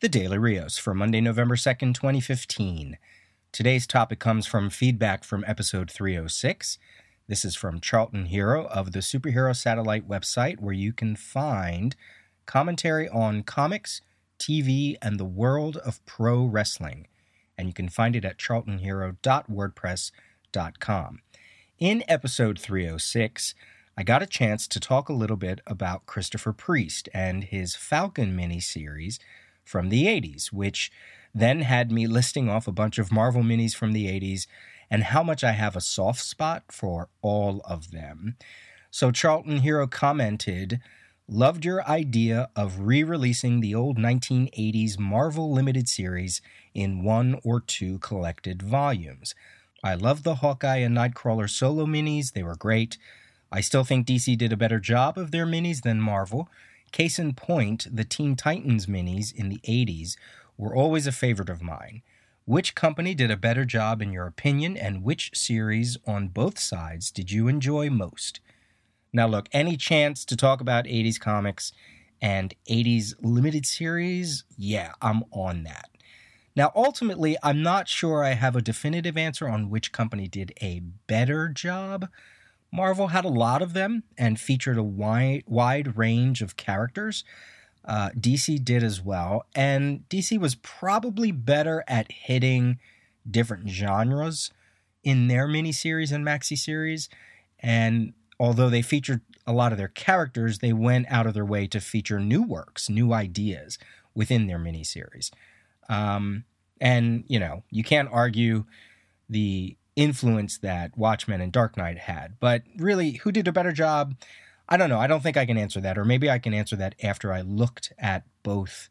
The Daily Rios for Monday, November 2nd, 2015. Today's topic comes from feedback from episode 306. This is from Charlton Hero of the Superhero Satellite website, where you can find commentary on comics, TV, and the world of pro wrestling. And you can find it at charltonhero.wordpress.com. In episode 306, I got a chance to talk a little bit about Christopher Priest and his Falcon miniseries from the 80s, which then had me listing off a bunch of Marvel minis from the 80s and how much I have a soft spot for all of them. So Charlton Hero commented, Loved your idea of re releasing the old 1980s Marvel Limited series in one or two collected volumes. I love the Hawkeye and Nightcrawler solo minis, they were great. I still think DC did a better job of their minis than Marvel, Case in point, the Teen Titans minis in the 80s were always a favorite of mine. Which company did a better job in your opinion, and which series on both sides did you enjoy most? Now, look, any chance to talk about 80s comics and 80s limited series, yeah, I'm on that. Now, ultimately, I'm not sure I have a definitive answer on which company did a better job Marvel had a lot of them and featured a wide, wide range of characters. Uh, DC did as well. And DC was probably better at hitting different genres in their miniseries and maxi series. And although they featured a lot of their characters, they went out of their way to feature new works, new ideas within their miniseries. Um, and, you know, you can't argue the influence that Watchmen and Dark Knight had. But really, who did a better job? I don't know. I don't think I can answer that, or maybe I can answer that after I looked at both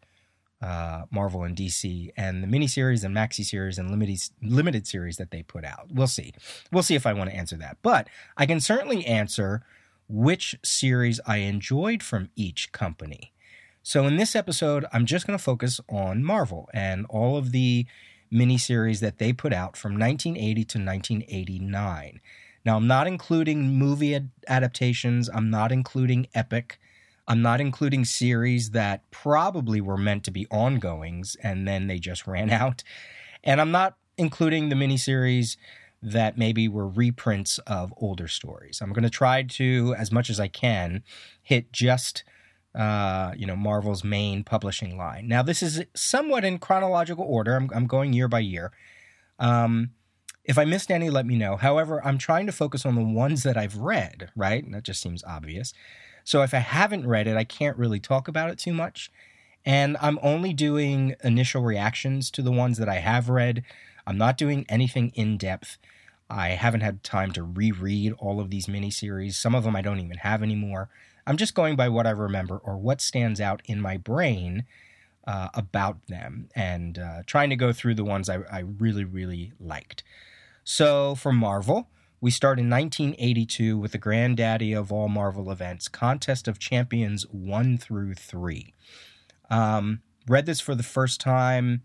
uh, Marvel and DC and the miniseries and maxi series and limited limited series that they put out. We'll see. We'll see if I want to answer that. But I can certainly answer which series I enjoyed from each company. So in this episode, I'm just going to focus on Marvel and all of the miniseries that they put out from 1980 to 1989. Now, I'm not including movie ad- adaptations, I'm not including epic, I'm not including series that probably were meant to be ongoings and then they just ran out. And I'm not including the miniseries that maybe were reprints of older stories. I'm going to try to, as much as I can, hit just uh, you know, Marvel's main publishing line. Now, this is somewhat in chronological order. I'm, I'm going year by year. Um, if I missed any, let me know. However, I'm trying to focus on the ones that I've read, right? And that just seems obvious. So if I haven't read it, I can't really talk about it too much. And I'm only doing initial reactions to the ones that I have read. I'm not doing anything in depth. I haven't had time to reread all of these miniseries. Some of them I don't even have anymore. I'm just going by what I remember or what stands out in my brain uh, about them and uh, trying to go through the ones I, I really, really liked. So for Marvel, we start in 1982 with the granddaddy of all Marvel events, Contest of Champions 1 through 3. Um, read this for the first time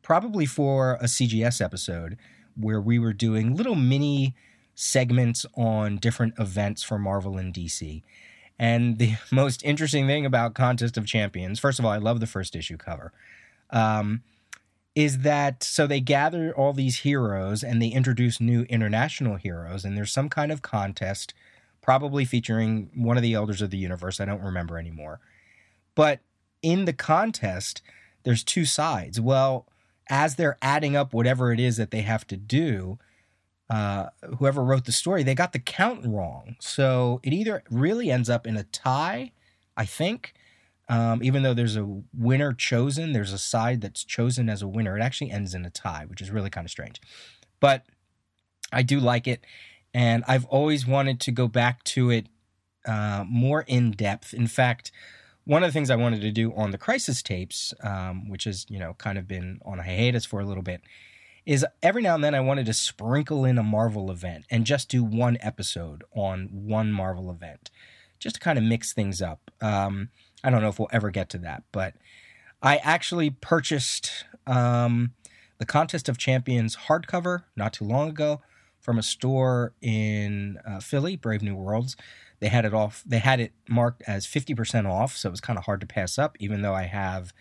probably for a CGS episode where we were doing little mini segments on different events for Marvel and DC. And the most interesting thing about Contest of Champions, first of all, I love the first issue cover, um, is that so they gather all these heroes and they introduce new international heroes, and there's some kind of contest, probably featuring one of the elders of the universe. I don't remember anymore. But in the contest, there's two sides. Well, as they're adding up whatever it is that they have to do, uh, whoever wrote the story, they got the count wrong. So it either really ends up in a tie, I think. Um, even though there's a winner chosen, there's a side that's chosen as a winner. It actually ends in a tie, which is really kind of strange. But I do like it, and I've always wanted to go back to it uh, more in depth. In fact, one of the things I wanted to do on the Crisis tapes, um, which has you know kind of been on a hiatus for a little bit, is every now and then I wanted to sprinkle in a Marvel event and just do one episode on one Marvel event, just to kind of mix things up. Um, I don't know if we'll ever get to that, but I actually purchased um, the Contest of Champions hardcover not too long ago from a store in uh, Philly, Brave New Worlds. They had it off. They had it marked as fifty percent off, so it was kind of hard to pass up. Even though I have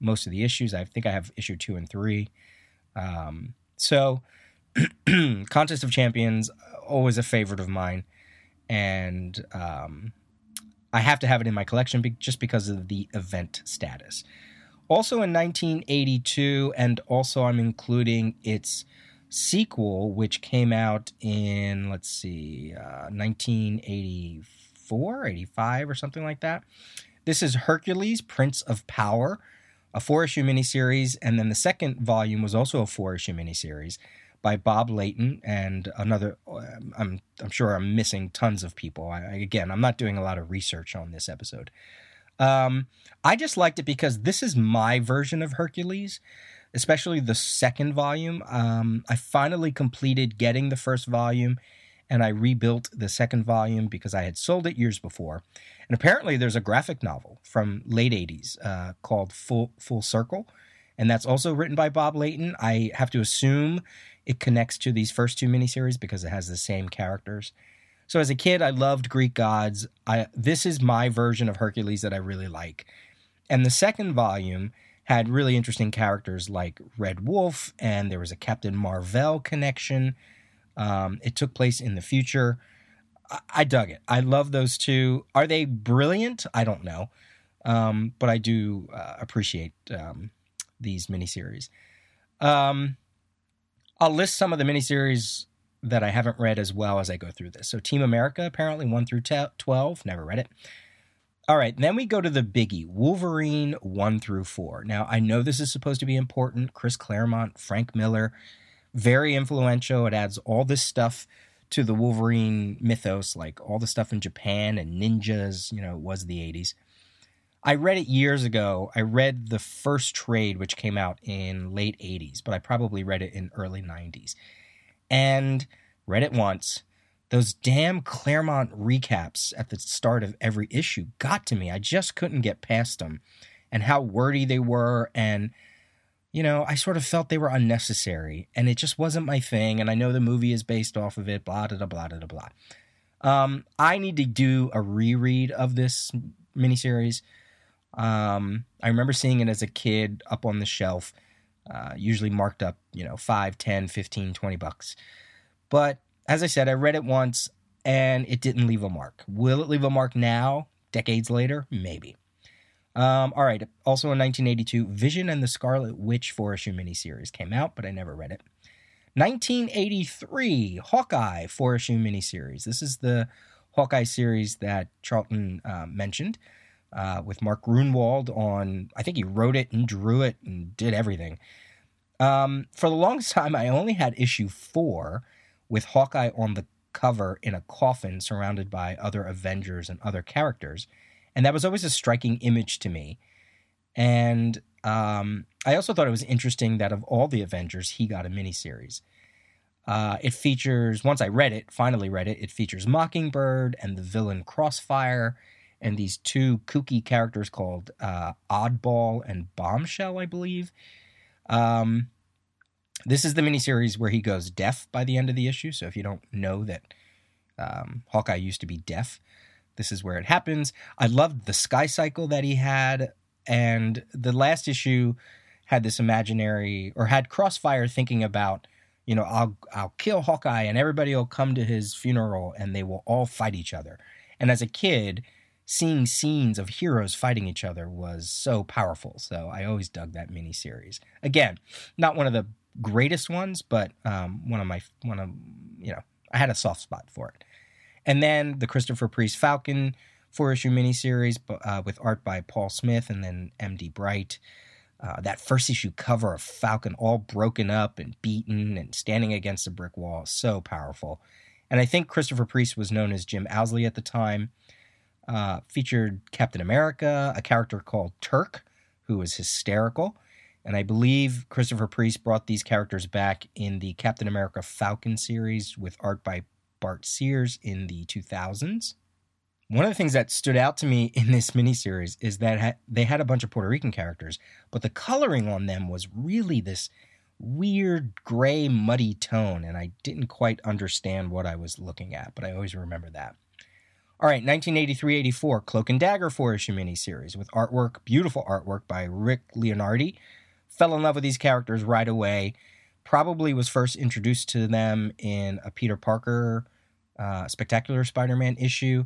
most of the issues. I think I have issue two and three. Um, so, Contest of Champions, always a favorite of mine. And um, I have to have it in my collection be- just because of the event status. Also in 1982, and also I'm including its sequel, which came out in, let's see, uh, 1984, 85, or something like that. This is Hercules, Prince of Power, a four issue miniseries. And then the second volume was also a four issue miniseries by Bob Layton and another. Um, I'm, I'm sure I'm missing tons of people. I, again, I'm not doing a lot of research on this episode. Um, I just liked it because this is my version of Hercules, especially the second volume. Um, I finally completed getting the first volume and I rebuilt the second volume because I had sold it years before. And apparently, there's a graphic novel from late '80s uh, called Full Full Circle, and that's also written by Bob Layton. I have to assume it connects to these first two miniseries because it has the same characters. So as a kid, I loved Greek gods. I this is my version of Hercules that I really like. And the second volume had really interesting characters like Red Wolf, and there was a Captain Marvel connection. Um, it took place in the future. I, I, dug it. I love those two. Are they brilliant? I don't know, um, but I do uh, appreciate um, these miniseries. Um, I'll list some of the miniseries that I haven't read as well as I go through this. So Team America, apparently 1 through 12, never read it. All right, then we go to the biggie, Wolverine 1 through 4. Now, I know this is supposed to be important. Chris Claremont, Frank Miller, very influential. It adds all this stuff to the Wolverine mythos, like all the stuff in Japan and ninjas, you know, it was the 80s. I read it years ago. I read the first trade, which came out in late 80s, but I probably read it in early 90s and read it once. Those damn Claremont recaps at the start of every issue got to me. I just couldn't get past them and how wordy they were. And, you know, I sort of felt they were unnecessary and it just wasn't my thing. And I know the movie is based off of it, blah, blah, blah, blah, blah. Um, I need to do a reread of this miniseries. Um, I remember seeing it as a kid up on the shelf uh, usually marked up, you know, 5, 10, 15, 20 bucks. But as I said, I read it once and it didn't leave a mark. Will it leave a mark now, decades later? Maybe. Um, all right. Also in 1982, Vision and the Scarlet Witch four issue miniseries came out, but I never read it. 1983, Hawkeye four issue miniseries. This is the Hawkeye series that Charlton uh, mentioned uh, with Mark Gruenwald on. I think he wrote it and drew it and did everything. Um, for the longest time, I only had issue four with Hawkeye on the cover in a coffin surrounded by other Avengers and other characters. And that was always a striking image to me. And um, I also thought it was interesting that of all the Avengers, he got a miniseries. Uh, it features, once I read it, finally read it, it features Mockingbird and the villain Crossfire and these two kooky characters called uh, Oddball and Bombshell, I believe. Um, this is the miniseries where he goes deaf by the end of the issue. So if you don't know that um, Hawkeye used to be deaf, this is where it happens. I loved the sky cycle that he had, and the last issue had this imaginary or had Crossfire thinking about, you know, I'll I'll kill Hawkeye and everybody will come to his funeral and they will all fight each other. And as a kid, seeing scenes of heroes fighting each other was so powerful. So I always dug that mini series. Again, not one of the greatest ones, but um, one of my one of you know I had a soft spot for it. And then the Christopher Priest Falcon four issue miniseries uh, with art by Paul Smith and then M.D. Bright. Uh, that first issue cover of Falcon all broken up and beaten and standing against a brick wall, so powerful. And I think Christopher Priest was known as Jim Owsley at the time uh, featured Captain America, a character called Turk, who was hysterical. And I believe Christopher Priest brought these characters back in the Captain America Falcon series with art by Bart Sears in the 2000s. One of the things that stood out to me in this miniseries is that they had a bunch of Puerto Rican characters, but the coloring on them was really this weird gray, muddy tone, and I didn't quite understand what I was looking at, but I always remember that. All right, 1983-84, Cloak and Dagger four-issue miniseries with artwork, beautiful artwork by Rick Leonardi. Fell in love with these characters right away. Probably was first introduced to them in a Peter Parker uh, Spectacular Spider-Man issue,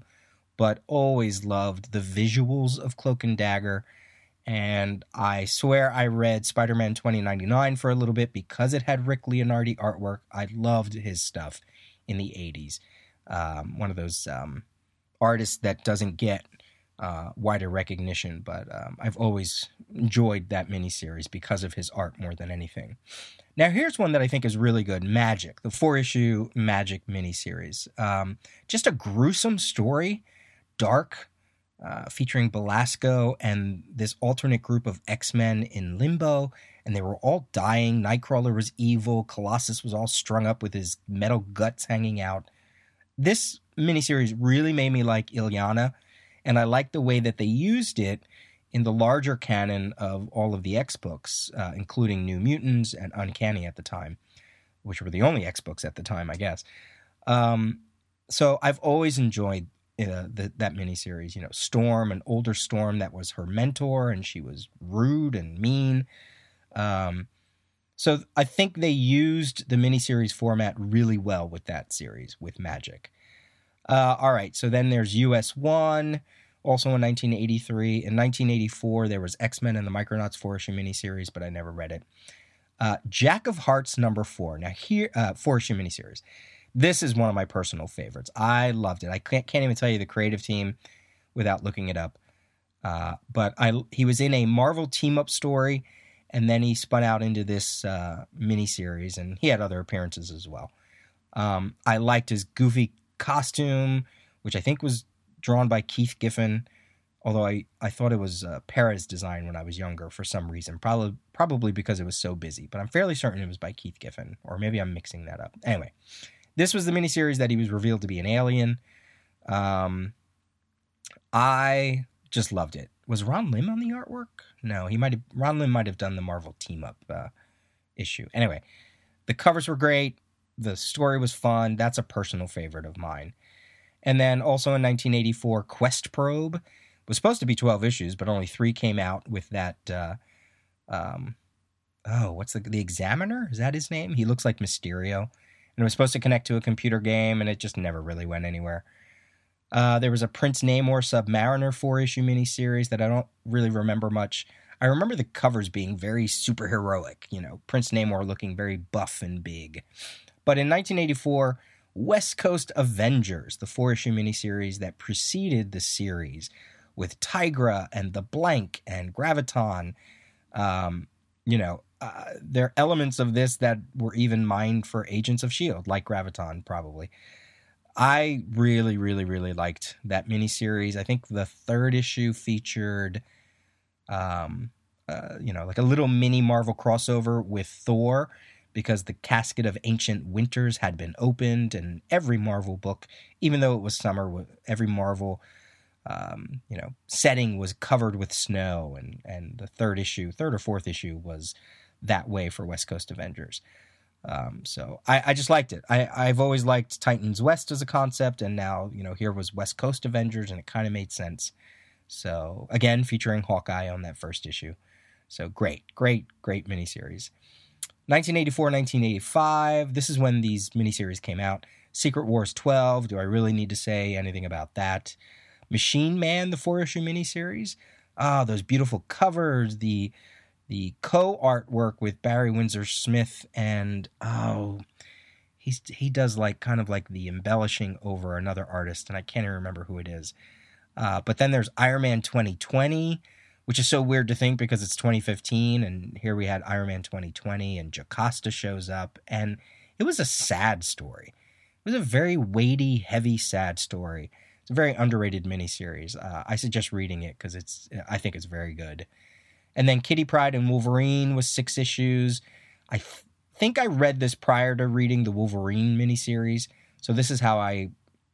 but always loved the visuals of Cloak and Dagger. And I swear I read Spider Man 2099 for a little bit because it had Rick Leonardi artwork. I loved his stuff in the 80s. Um, one of those um, artist that doesn't get uh, wider recognition, but um, I've always enjoyed that miniseries because of his art more than anything. Now, here's one that I think is really good Magik, the four issue Magik miniseries. Um, just a gruesome story, dark, uh, featuring Belasco and this alternate group of X Men in limbo, and they were all dying. Nightcrawler was evil, Colossus was all strung up with his metal guts hanging out. This miniseries really made me like Illyana, and I like the way that they used it in the larger canon of all of the X books, uh, including New Mutants and Uncanny at the time, which were the only X books at the time, I guess. Um, so I've always enjoyed uh, the, that miniseries. You know, Storm, an older Storm that was her mentor, and she was rude and mean. Um, so I think they used the miniseries format really well with that series with Magik. Uh, all right, so then there's US One, also in 1983. In 1984, there was X Men and the Micronauts four issue miniseries, but I never read it. Uh, Jack of Hearts number four. Now here, uh, four issue miniseries. This is one of my personal favorites. I loved it. I can't, can't even tell you the creative team without looking it up. Uh, but I he was in a Marvel team up story, and then he spun out into this uh, miniseries, and he had other appearances as well. Um, I liked his goofy costume, which I think was drawn by Keith Giffen, although I, I thought it was uh, Perez design when I was younger for some reason, probably probably because it was so busy. But I'm fairly certain it was by Keith Giffen, or maybe I'm mixing that up. Anyway, this was the miniseries that he was revealed to be an alien. Um, I just loved it. Was Ron Lim on the artwork? No, he might have. Ron Lim might have done the Marvel team up uh, issue. Anyway, the covers were great. The story was fun. That's a personal favorite of mine. And then also in 1984, Quest Probe was supposed to be 12 issues, but only three came out with that. Uh, um, oh, what's the the Examiner? Is that his name? He looks like Mysterio and it was supposed to connect to a computer game, and it just never really went anywhere. Uh, there was a Prince Namor Submariner four issue miniseries that I don't really remember much. I remember the covers being very superheroic, you know, Prince Namor looking very buff and big. But in 1984, West Coast Avengers, the four issue miniseries that preceded the series, with Tigra and the Blank and Graviton, um, you know, uh, there are elements of this that were even mined for Agents of Shield, like Graviton, probably. I really, really, really liked that miniseries. I think the third issue featured, um, uh, you know, like a little mini Marvel crossover with Thor, because the casket of ancient winters had been opened, and every Marvel book, even though it was summer, every Marvel, um, you know, setting was covered with snow, and and the third issue, third or fourth issue, was that way for West Coast Avengers. Um, so I, I, just liked it. I, I've always liked Titans West as a concept, and now you know here was West Coast Avengers, and it kind of made sense. So again, featuring Hawkeye on that first issue. So great, great, great miniseries. 1984, 1985. This is when these miniseries came out. Secret Wars 12. Do I really need to say anything about that? Machine Man, the four issue miniseries. Ah, those beautiful covers, the the co artwork with Barry Windsor Smith and oh he's he does like kind of like the embellishing over another artist and I can't even remember who it is. Uh, but then there's Iron Man 2020, which is so weird to think because it's 2015 and here we had Iron Man 2020 and Jocasta shows up and it was a sad story. It was a very weighty, heavy, sad story. It's a very underrated miniseries. Uh, I suggest reading it because it's I think it's very good. And then Kitty Pryde and Wolverine was six issues. I th- think I read this prior to reading the Wolverine miniseries. So this is how I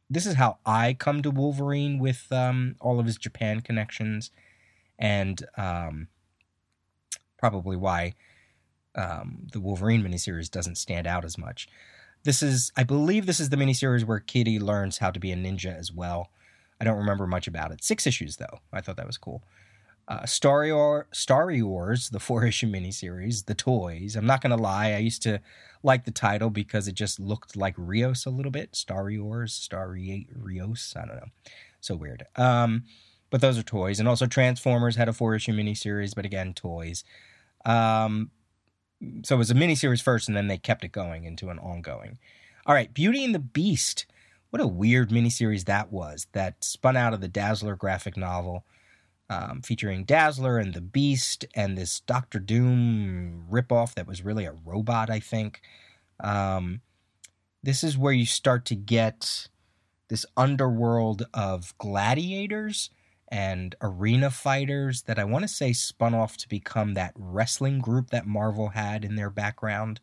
this is how I come to Wolverine with um, all of his Japan connections, and um, probably why um, the Wolverine miniseries doesn't stand out as much. This is, I believe, this is the miniseries where Kitty learns how to be a ninja as well. I don't remember much about it. Six issues, though. I thought that was cool. Uh, Star, Wars, Starriors, the four issue miniseries, The Toys. I'm not to lie, I used to like the title because it just looked like Rios a little bit. Starry Wars, Star Rios. I don't know. So weird. Um, but those are toys. And also Transformers had a four issue miniseries, but again, toys. Um, so it was a miniseries first, and then they kept it going into an ongoing. All right, Beauty and the Beast. What a weird miniseries that was. That spun out of the Dazzler graphic novel, um, featuring Dazzler and the Beast and this Doctor Doom ripoff that was really a robot, I think. Um, this is where you start to get this underworld of gladiators and arena fighters that I want to say spun off to become that wrestling group that Marvel had in their background.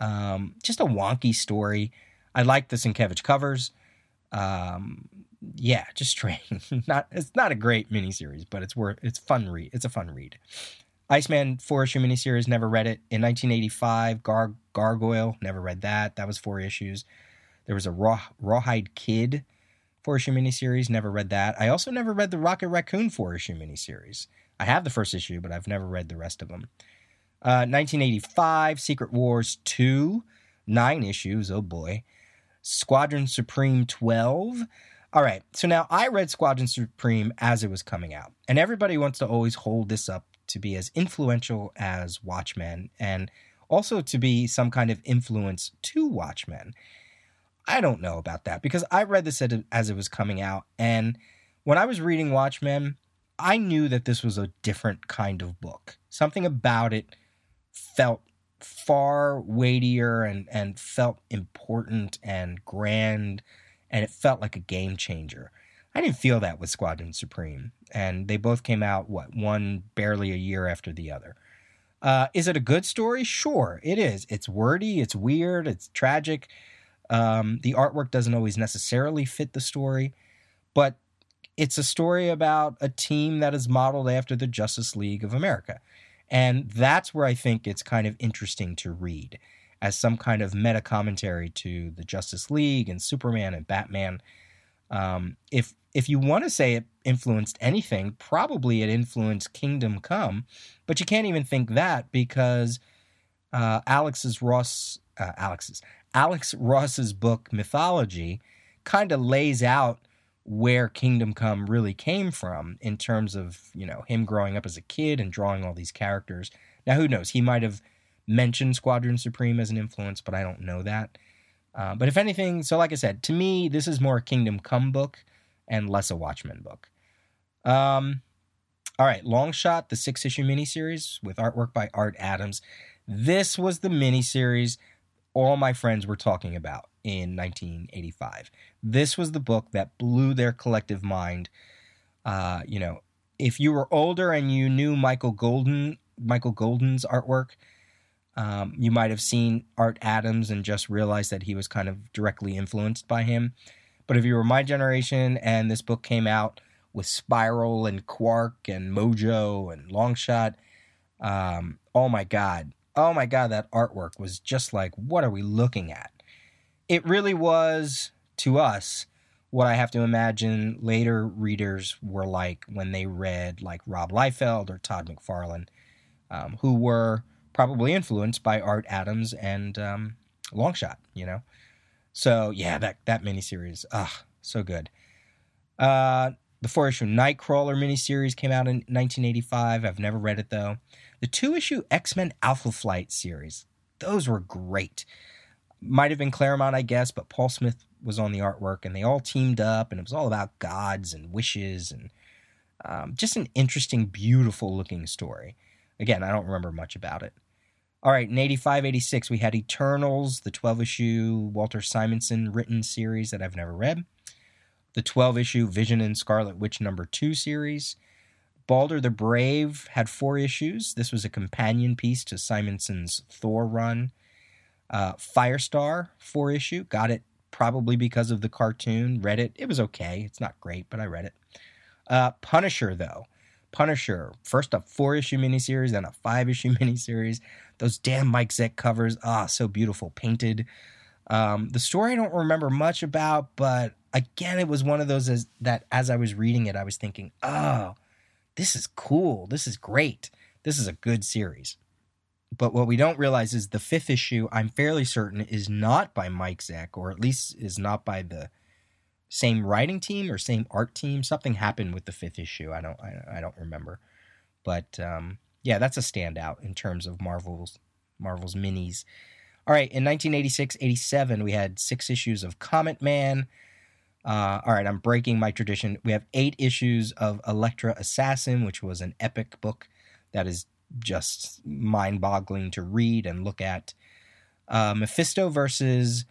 Um, just a wonky story. I like the Sienkiewicz covers. Um, yeah, just strange. not it's not a great miniseries, but it's worth it's fun read. It's a fun read. Iceman four issue miniseries, never read it. In 1985, Gar- Gargoyle, never read that. That was four issues. There was a Raw Rawhide Kid four issue miniseries. Never read that. I also never read the Rocket Raccoon four issue miniseries. I have the first issue, but I've never read the rest of them. Uh, 1985, Secret Wars 2, nine issues. Oh boy. Squadron Supreme 12. All right, so now I read Squadron Supreme as it was coming out, and everybody wants to always hold this up to be as influential as Watchmen and also to be some kind of influence to Watchmen. I don't know about that because I read this as it was coming out. And when I was reading Watchmen, I knew that this was a different kind of book. Something about it felt far weightier and, and felt important and grand, and it felt like a game changer. I didn't feel that with Squadron Supreme, and they both came out, what, one barely a year after the other. Uh, is it a good story? Sure, it is. It's wordy, it's weird, it's tragic, um, the artwork doesn't always necessarily fit the story, but it's a story about a team that is modeled after the Justice League of America. And that's where I think it's kind of interesting to read as some kind of meta commentary to the Justice League and Superman and Batman. Um, if if you want to say it influenced anything, probably it influenced Kingdom Come, but you can't even think that because uh, Alex's Ross, uh, Alex's Alex Ross's book Mythology kind of lays out where Kingdom Come really came from in terms of, you know, him growing up as a kid and drawing all these characters. Now, who knows? He might have mentioned Squadron Supreme as an influence, but I don't know that. Uh, but if anything, so like I said, to me, this is more a Kingdom Come book and less a Watchmen book. Um, all right, Longshot, the six issue miniseries with artwork by Art Adams. This was the miniseries all my friends were talking about in 1985. This was the book that blew their collective mind. Uh, you know, if you were older and you knew Michael Golden, Michael Golden's artwork, um, you might have seen Art Adams and just realized that he was kind of directly influenced by him. But if you were my generation and this book came out with Spiral and Quark and Mojo and Longshot, um, oh my God, oh my god, that artwork was just like, what are we looking at? It really was to us what I have to imagine later readers were like when they read like Rob Liefeld or Todd McFarlane, um, who were probably influenced by Art Adams and um, Longshot, you know. So yeah, that that miniseries, ah, so good. Uh, the four issue Nightcrawler miniseries came out in 1985. I've never read it though. The two issue X Men Alpha Flight series, those were great. Might have been Claremont, I guess, but Paul Smith was on the artwork and they all teamed up and it was all about gods and wishes and um, just an interesting, beautiful looking story. Again, I don't remember much about it. All right, in 85 86, we had Eternals, the 12 issue Walter Simonson written series that I've never read, the 12 issue Vision and Scarlet Witch number 2 series, Balder the Brave had four issues. This was a companion piece to Simonson's Thor run. Uh, Firestar, four issue. Got it probably because of the cartoon. Read it. It was okay. It's not great, but I read it. Uh, Punisher, though. Punisher, first a four issue miniseries, then a five issue miniseries. Those damn Mike Zeck covers, ah, so beautiful, painted. Um, the story I don't remember much about, but again, it was one of those as, that as I was reading it, I was thinking, oh, this is cool. This is great. This is a good series. But what we don't realize is the fifth issue, I'm fairly certain, is not by Mike Zeck, or at least is not by the same writing team or same art team. Something happened with the fifth issue. I don't I, I don't remember. But um, yeah, that's a standout in terms of Marvel's Marvel's minis. All right, in 1986-87, we had six issues of Comet Man. Uh, all right, I'm breaking my tradition. We have eight issues of Elektra Assassin, which was an epic book that is just mind boggling to read and look at. Uh, Mephisto versus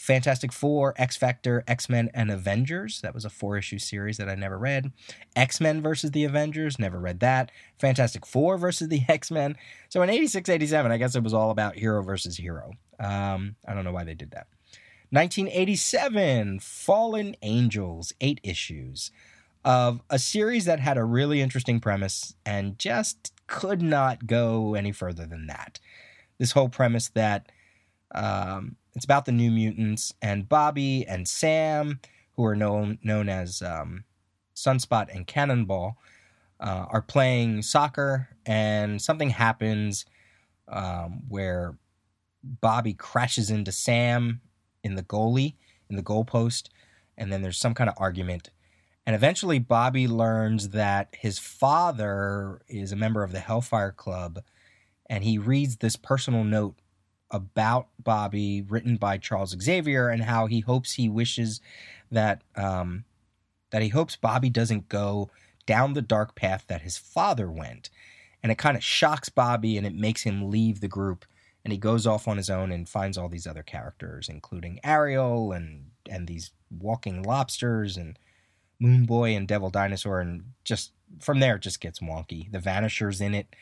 Fantastic Four, X Factor, X Men, and Avengers. That was a four issue series that I never read. X Men versus the Avengers, never read that. Fantastic Four versus the X Men. So in 86 87, I guess it was all about hero versus hero. Um, I don't know why they did that. 1987, Fallen Angels, eight issues of a series that had a really interesting premise and just could not go any further than that. This whole premise that um, it's about the New Mutants and Bobby and Sam, who are known known as um, Sunspot and Cannonball, uh, are playing soccer, and something happens um, where Bobby crashes into Sam in the goalie in the goalpost, and then there's some kind of argument and eventually, Bobby learns that his father is a member of the Hellfire Club, and he reads this personal note about Bobby written by Charles Xavier and how he hopes he wishes that um, that he hopes Bobby doesn't go down the dark path that his father went. And it kind of shocks Bobby and it makes him leave the group and he goes off on his own and finds all these other characters including Ariel and and these walking lobsters and Moon Boy and Devil Dinosaur, and just from there it just gets wonky. The Vanishers in it,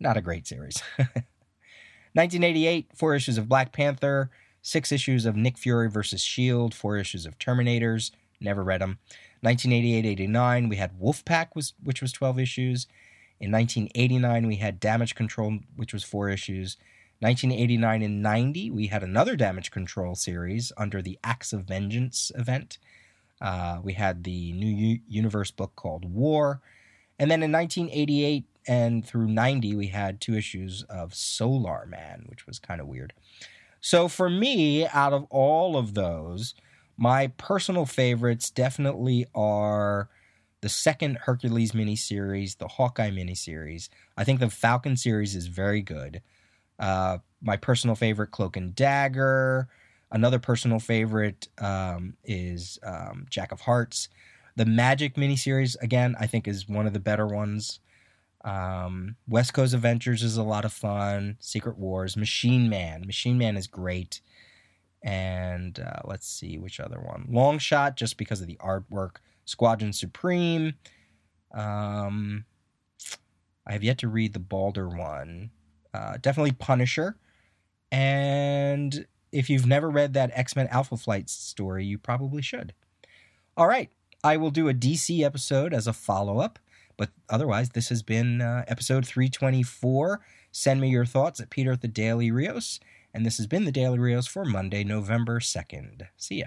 not a great series. 1988, four issues of Black Panther, six issues of Nick Fury versus Shield, four issues of Terminators. Never read them. 1988-89, we had Wolfpack, was, which was 12 issues. In 1989, we had Damage Control, which was four issues. 1989 and 90, we had another Damage Control series under the Acts of Vengeance event. Uh, we had the New U- Universe book called War. And then in 1988 and through 90, we had two issues of Solar Man, which was kind of weird. So for me, out of all of those, my personal favorites definitely are the second Hercules miniseries, the Hawkeye miniseries. I think the Falcon series is very good. Uh, my personal favorite, Cloak and Dagger. Another personal favorite um, is um, Jack of Hearts. The Magik miniseries, again, I think is one of the better ones. Um, West Coast Adventures is a lot of fun. Secret Wars, Machine Man. Machine Man is great. And uh, let's see which other one. Longshot, just because of the artwork. Squadron Supreme. Um, I have yet to read the Balder one. Uh, definitely Punisher. And if you've never read that X Men Alpha Flight story, you probably should. All right, I will do a DC episode as a follow up, but otherwise, this has been uh, episode 324. Send me your thoughts at Peter at the Daily Rios, and this has been the Daily Rios for Monday, November 2nd. See ya.